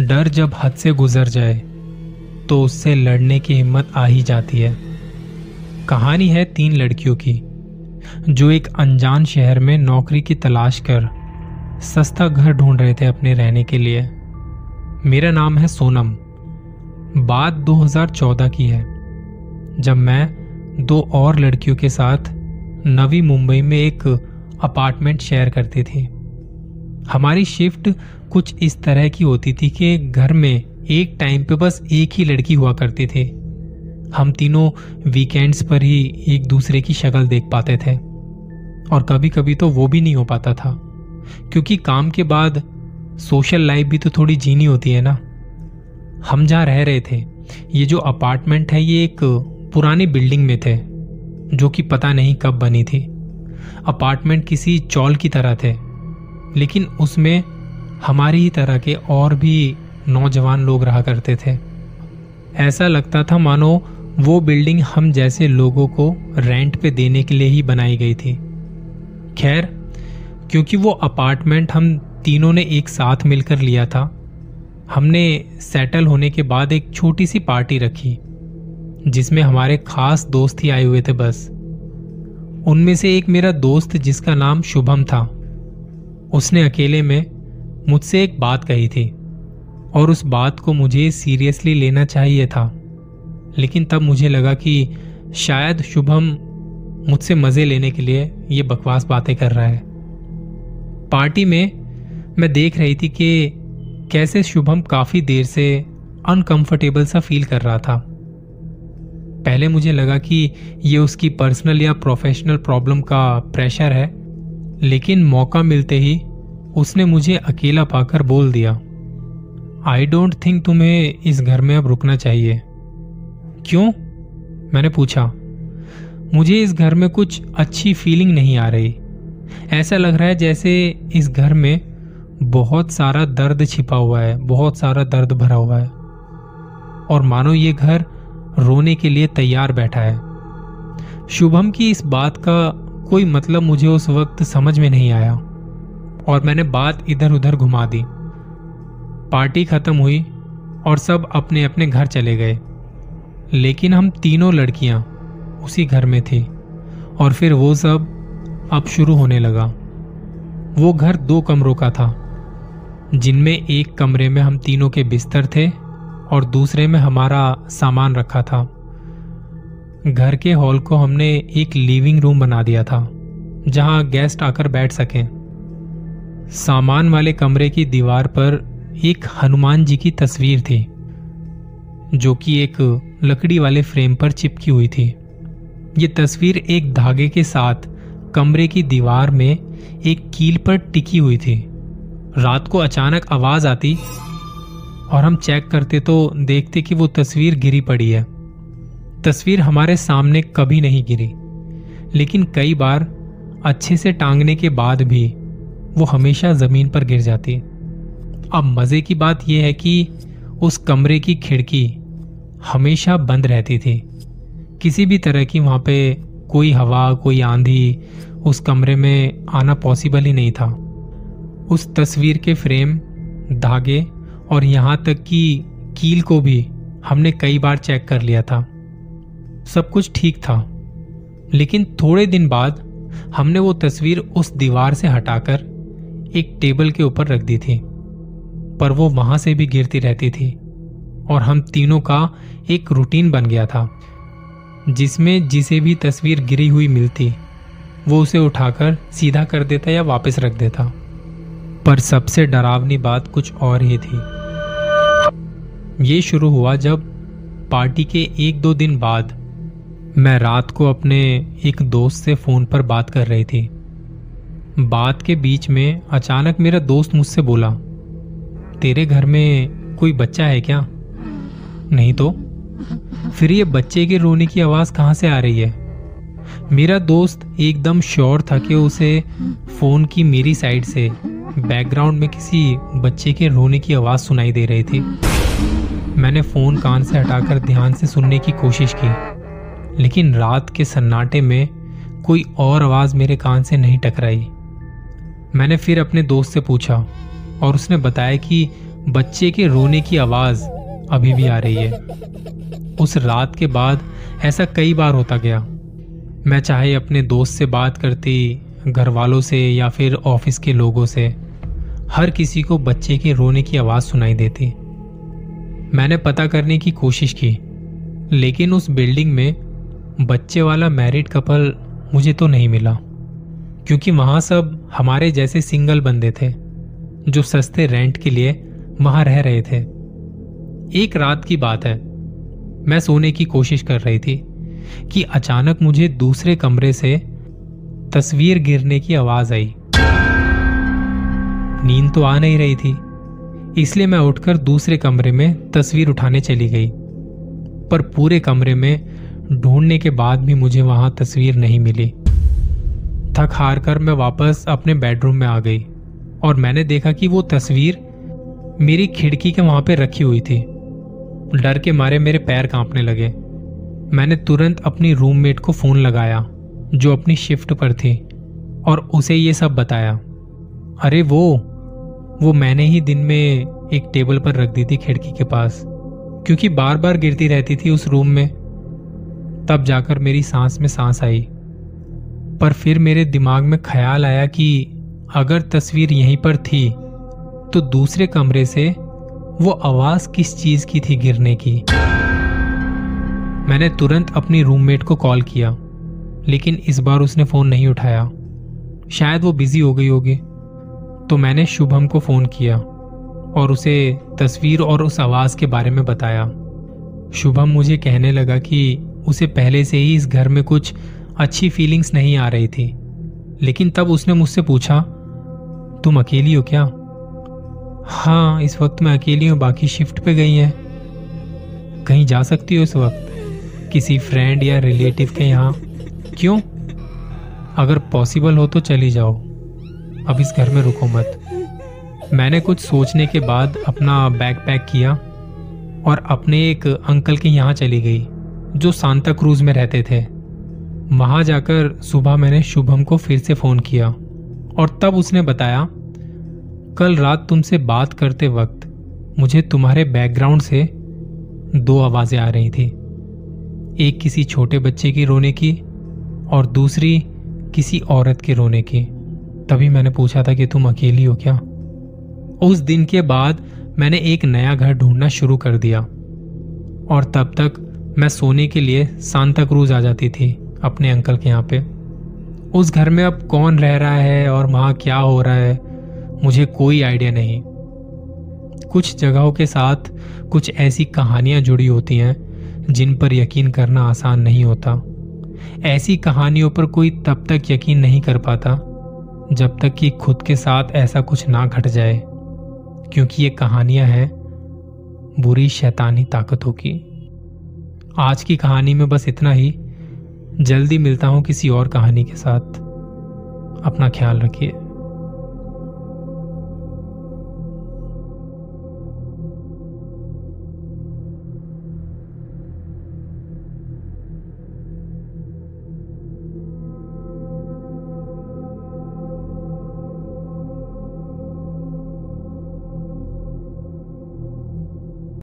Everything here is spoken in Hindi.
डर जब हद से गुजर जाए तो उससे लड़ने की हिम्मत आ ही जाती है। कहानी है तीन लड़कियों की, जो एक अनजान शहर में नौकरी की तलाश कर सस्ता घर ढूंढ रहे थे अपने रहने के लिए। मेरा नाम है सोनम। बात 2014 की है, जब मैं दो और लड़कियों के साथ नवी मुंबई में एक अपार्टमेंट शेयर करती थी। हमारी शिफ्ट कुछ इस तरह की होती थी कि घर में एक टाइम पे बस एक ही लड़की हुआ करती थी। हम तीनों वीकेंड्स पर ही एक दूसरे की शक्ल देख पाते थे। और कभी कभी तो वो भी नहीं हो पाता था। क्योंकि काम के बाद सोशल लाइफ भी तो थोड़ी जीनी होती है ना। हम जहाँ रह रहे थे, ये जो अपार्टमेंट है, ये एक पुरानी बिल्डिंग में थे, जो कि पता नहीं कब बनी थी। अपार्टमेंट किसी चौल की तरह थे, लेकिन उसमें हमारी ही तरह के और भी नौजवान लोग रहा करते थे। ऐसा लगता था मानो वो बिल्डिंग हम जैसे लोगों को रेंट पे देने के लिए ही बनाई गई थी। खैर, क्योंकि वो अपार्टमेंट हम तीनों ने एक साथ मिलकर लिया था, हमने सेटल होने के बाद एक छोटी सी पार्टी रखी, जिसमें हमारे खास दोस्त ही आए हुए थे बस। उनमें से एक मेरा दोस्त जिसका नाम शुभम था। उसने अकेले में मुझसे एक बात कही थी, और उस बात को मुझे सीरियसली लेना चाहिए था। लेकिन तब मुझे लगा कि शायद शुभम मुझसे मज़े लेने के लिए ये बकवास बातें कर रहा है। पार्टी में मैं देख रही थी कि कैसे शुभम काफ़ी देर से अनकंफर्टेबल सा फील कर रहा था। पहले मुझे लगा कि ये उसकी पर्सनल या प्रोफेशनल प्रॉब्लम का प्रेशर है, लेकिन मौका मिलते ही उसने मुझे अकेला पाकर बोल दिया आई डोंट थिंक तुम्हें इस घर में अब रुकना चाहिए. क्यों? मैंने पूछा, मुझे इस घर में कुछ अच्छी फीलिंग नहीं आ रही। ऐसा लग रहा है जैसे इस घर में बहुत सारा दर्द छिपा हुआ है, बहुत सारा दर्द भरा हुआ है। और मानो ये घर रोने के लिए तैयार बैठा है। शुभम की इस बात का कोई मतलब मुझे उस वक्त समझ में नहीं आया। और मैंने बात इधर उधर घुमा दी। पार्टी खत्म हुई और सब अपने अपने घर चले गए। लेकिन हम तीनों लड़कियाँ उसी घर में थी और फिर वो सब अब शुरू होने लगा। वो घर दो कमरों का था, जिनमें एक कमरे में हम तीनों के बिस्तर थे और दूसरे में हमारा सामान रखा था। घर के हॉल को हमने एक लिविंग रूम बना दिया था, जहाँ गेस्ट आकर बैठ सकें। सामान वाले कमरे की दीवार पर एक हनुमान जी की तस्वीर थी, जो कि एक लकड़ी वाले फ्रेम पर चिपकी हुई थी। ये तस्वीर एक धागे के साथ कमरे की दीवार में एक कील पर टिकी हुई थी। रात को अचानक आवाज़ आती और हम चेक करते तो देखते कि वो तस्वीर गिरी पड़ी है। तस्वीर हमारे सामने कभी नहीं गिरी, लेकिन कई बार अच्छे से टांगने के बाद भी वो हमेशा ज़मीन पर गिर जाती। अब मज़े की बात यह है कि उस कमरे की खिड़की हमेशा बंद रहती थी। किसी भी तरह की वहाँ पे कोई हवा, कोई आंधी उस कमरे में आना पॉसिबल ही नहीं था। उस तस्वीर के फ्रेम, धागे और यहाँ तक कि कील को भी हमने कई बार चेक कर लिया था। सब कुछ ठीक था। लेकिन थोड़े दिन बाद हमने वो तस्वीर उस दीवार से हटाकर एक टेबल के ऊपर रख दी थी, पर वो वहाँ से भी गिरती रहती थी और हम तीनों का एक रूटीन बन गया था, जिसमें जिसे भी तस्वीर गिरी हुई मिलती, वो उसे उठाकर सीधा कर देता या वापस रख देता। पर सबसे डरावनी बात कुछ और ही थी। ये शुरू हुआ जब पार्टी के एक दो दिन बाद मैं रात को अपने एक दोस्त से फ़ोन पर बात कर रही थी। बात के बीच में अचानक मेरा दोस्त मुझसे बोला, तेरे घर में कोई बच्चा है क्या? नहीं तो? फिर ये बच्चे के रोने की आवाज़ कहाँ से आ रही है? मेरा दोस्त एकदम श्योर था कि उसे फ़ोन की मेरी साइड से बैकग्राउंड में किसी बच्चे के रोने की आवाज़ सुनाई दे रही थी। मैंने फ़ोन कान से हटाकर ध्यान से सुनने की कोशिश की, लेकिन रात के सन्नाटे में कोई और आवाज़ मेरे कान से नहीं टकराई। मैंने फिर अपने दोस्त से पूछा और उसने बताया कि बच्चे के रोने की आवाज़ अभी भी आ रही है। उस रात के बाद ऐसा कई बार होता गया। मैं चाहे अपने दोस्त से बात करती घर वालों से या फिर ऑफ़िस के लोगों से, हर किसी को बच्चे के रोने की आवाज़ सुनाई देती। मैंने पता करने की कोशिश की, लेकिन उस बिल्डिंग में बच्चे वाला मैरिड कपल मुझे तो नहीं मिला। क्योंकि वहाँ सब हमारे जैसे सिंगल बंदे थे, जो सस्ते रेंट के लिए वहाँ रह रहे थे। एक रात की बात है, मैं सोने की कोशिश कर रही थी कि अचानक मुझे दूसरे कमरे से तस्वीर गिरने की आवाज़ आई। नींद तो आ नहीं रही थी, इसलिए मैं उठकर दूसरे कमरे में तस्वीर उठाने चली गई। पर पूरे कमरे में ढूँढने के बाद भी मुझे वहाँ तस्वीर नहीं मिली। थक हार कर मैं वापस अपने बेडरूम में आ गई और मैंने देखा कि वो तस्वीर मेरी खिड़की के वहाँ पे रखी हुई थी। डर के मारे मेरे पैर कांपने लगे। मैंने तुरंत अपनी रूममेट को फ़ोन लगाया, जो अपनी शिफ्ट पर थी, और उसे ये सब बताया। अरे वो वो मैंने ही दिन में एक टेबल पर रख दी थी खिड़की के पास, क्योंकि बार बार गिरती रहती थी उस रूम में। तब जाकर मेरी सांस में सांस आई। पर फिर मेरे दिमाग में ख्याल आया कि अगर तस्वीर यहीं पर थी तो दूसरे कमरे से वो आवाज़ किस चीज़ की थी गिरने की। मैंने तुरंत अपनी रूममेट को कॉल किया, लेकिन इस बार उसने फ़ोन नहीं उठाया। शायद वो बिज़ी हो गई होगी। तो मैंने शुभम को फ़ोन किया और उसे तस्वीर और उस आवाज़ के बारे में बताया। शुभम मुझे कहने लगा कि उसे पहले से ही इस घर में कुछ अच्छी फीलिंग्स नहीं आ रही थी। लेकिन तब उसने मुझसे पूछा, तुम अकेली हो क्या? हाँ इस वक्त मैं अकेली हूँ, बाकी शिफ्ट पे गई हैं। कहीं जा सकती हो इस वक्त? किसी फ्रेंड या रिलेटिव के यहाँ? क्यों? अगर पॉसिबल हो तो चली जाओ। अब इस घर में रुको मत। मैंने कुछ सोचने के बाद अपना बैग पैक किया और अपने एक अंकल के यहाँ चली गई, जो सांता क्रूज में रहते थे। वहाँ जाकर सुबह मैंने शुभम को फिर से फ़ोन किया और तब उसने बताया, कल रात तुमसे बात करते वक्त मुझे तुम्हारे बैकग्राउंड से दो आवाज़ें आ रही थी। एक किसी छोटे बच्चे की रोने की और दूसरी किसी औरत के रोने की। तभी मैंने पूछा था कि तुम अकेली हो क्या? उस दिन के बाद मैंने एक नया घर ढूंढना शुरू कर दिया और तब तक मैं सोने के लिए सांता क्रूज आ जाती थी। अपने अंकल के यहाँ पे। उस घर में अब कौन रह रहा है और वहाँ क्या हो रहा है, मुझे कोई आइडिया नहीं। कुछ जगहों के साथ कुछ ऐसी कहानियाँ जुड़ी होती हैं, जिन पर यकीन करना आसान नहीं होता। ऐसी कहानियों पर कोई तब तक यकीन नहीं कर पाता, जब तक कि खुद के साथ ऐसा कुछ ना घट जाए, क्योंकि ये कहानियाँ हैं बुरी शैतानी ताकतों की। आज की कहानी में बस इतना ही। जल्दी मिलता हूँ किसी और कहानी के साथ। अपना ख्याल रखिए।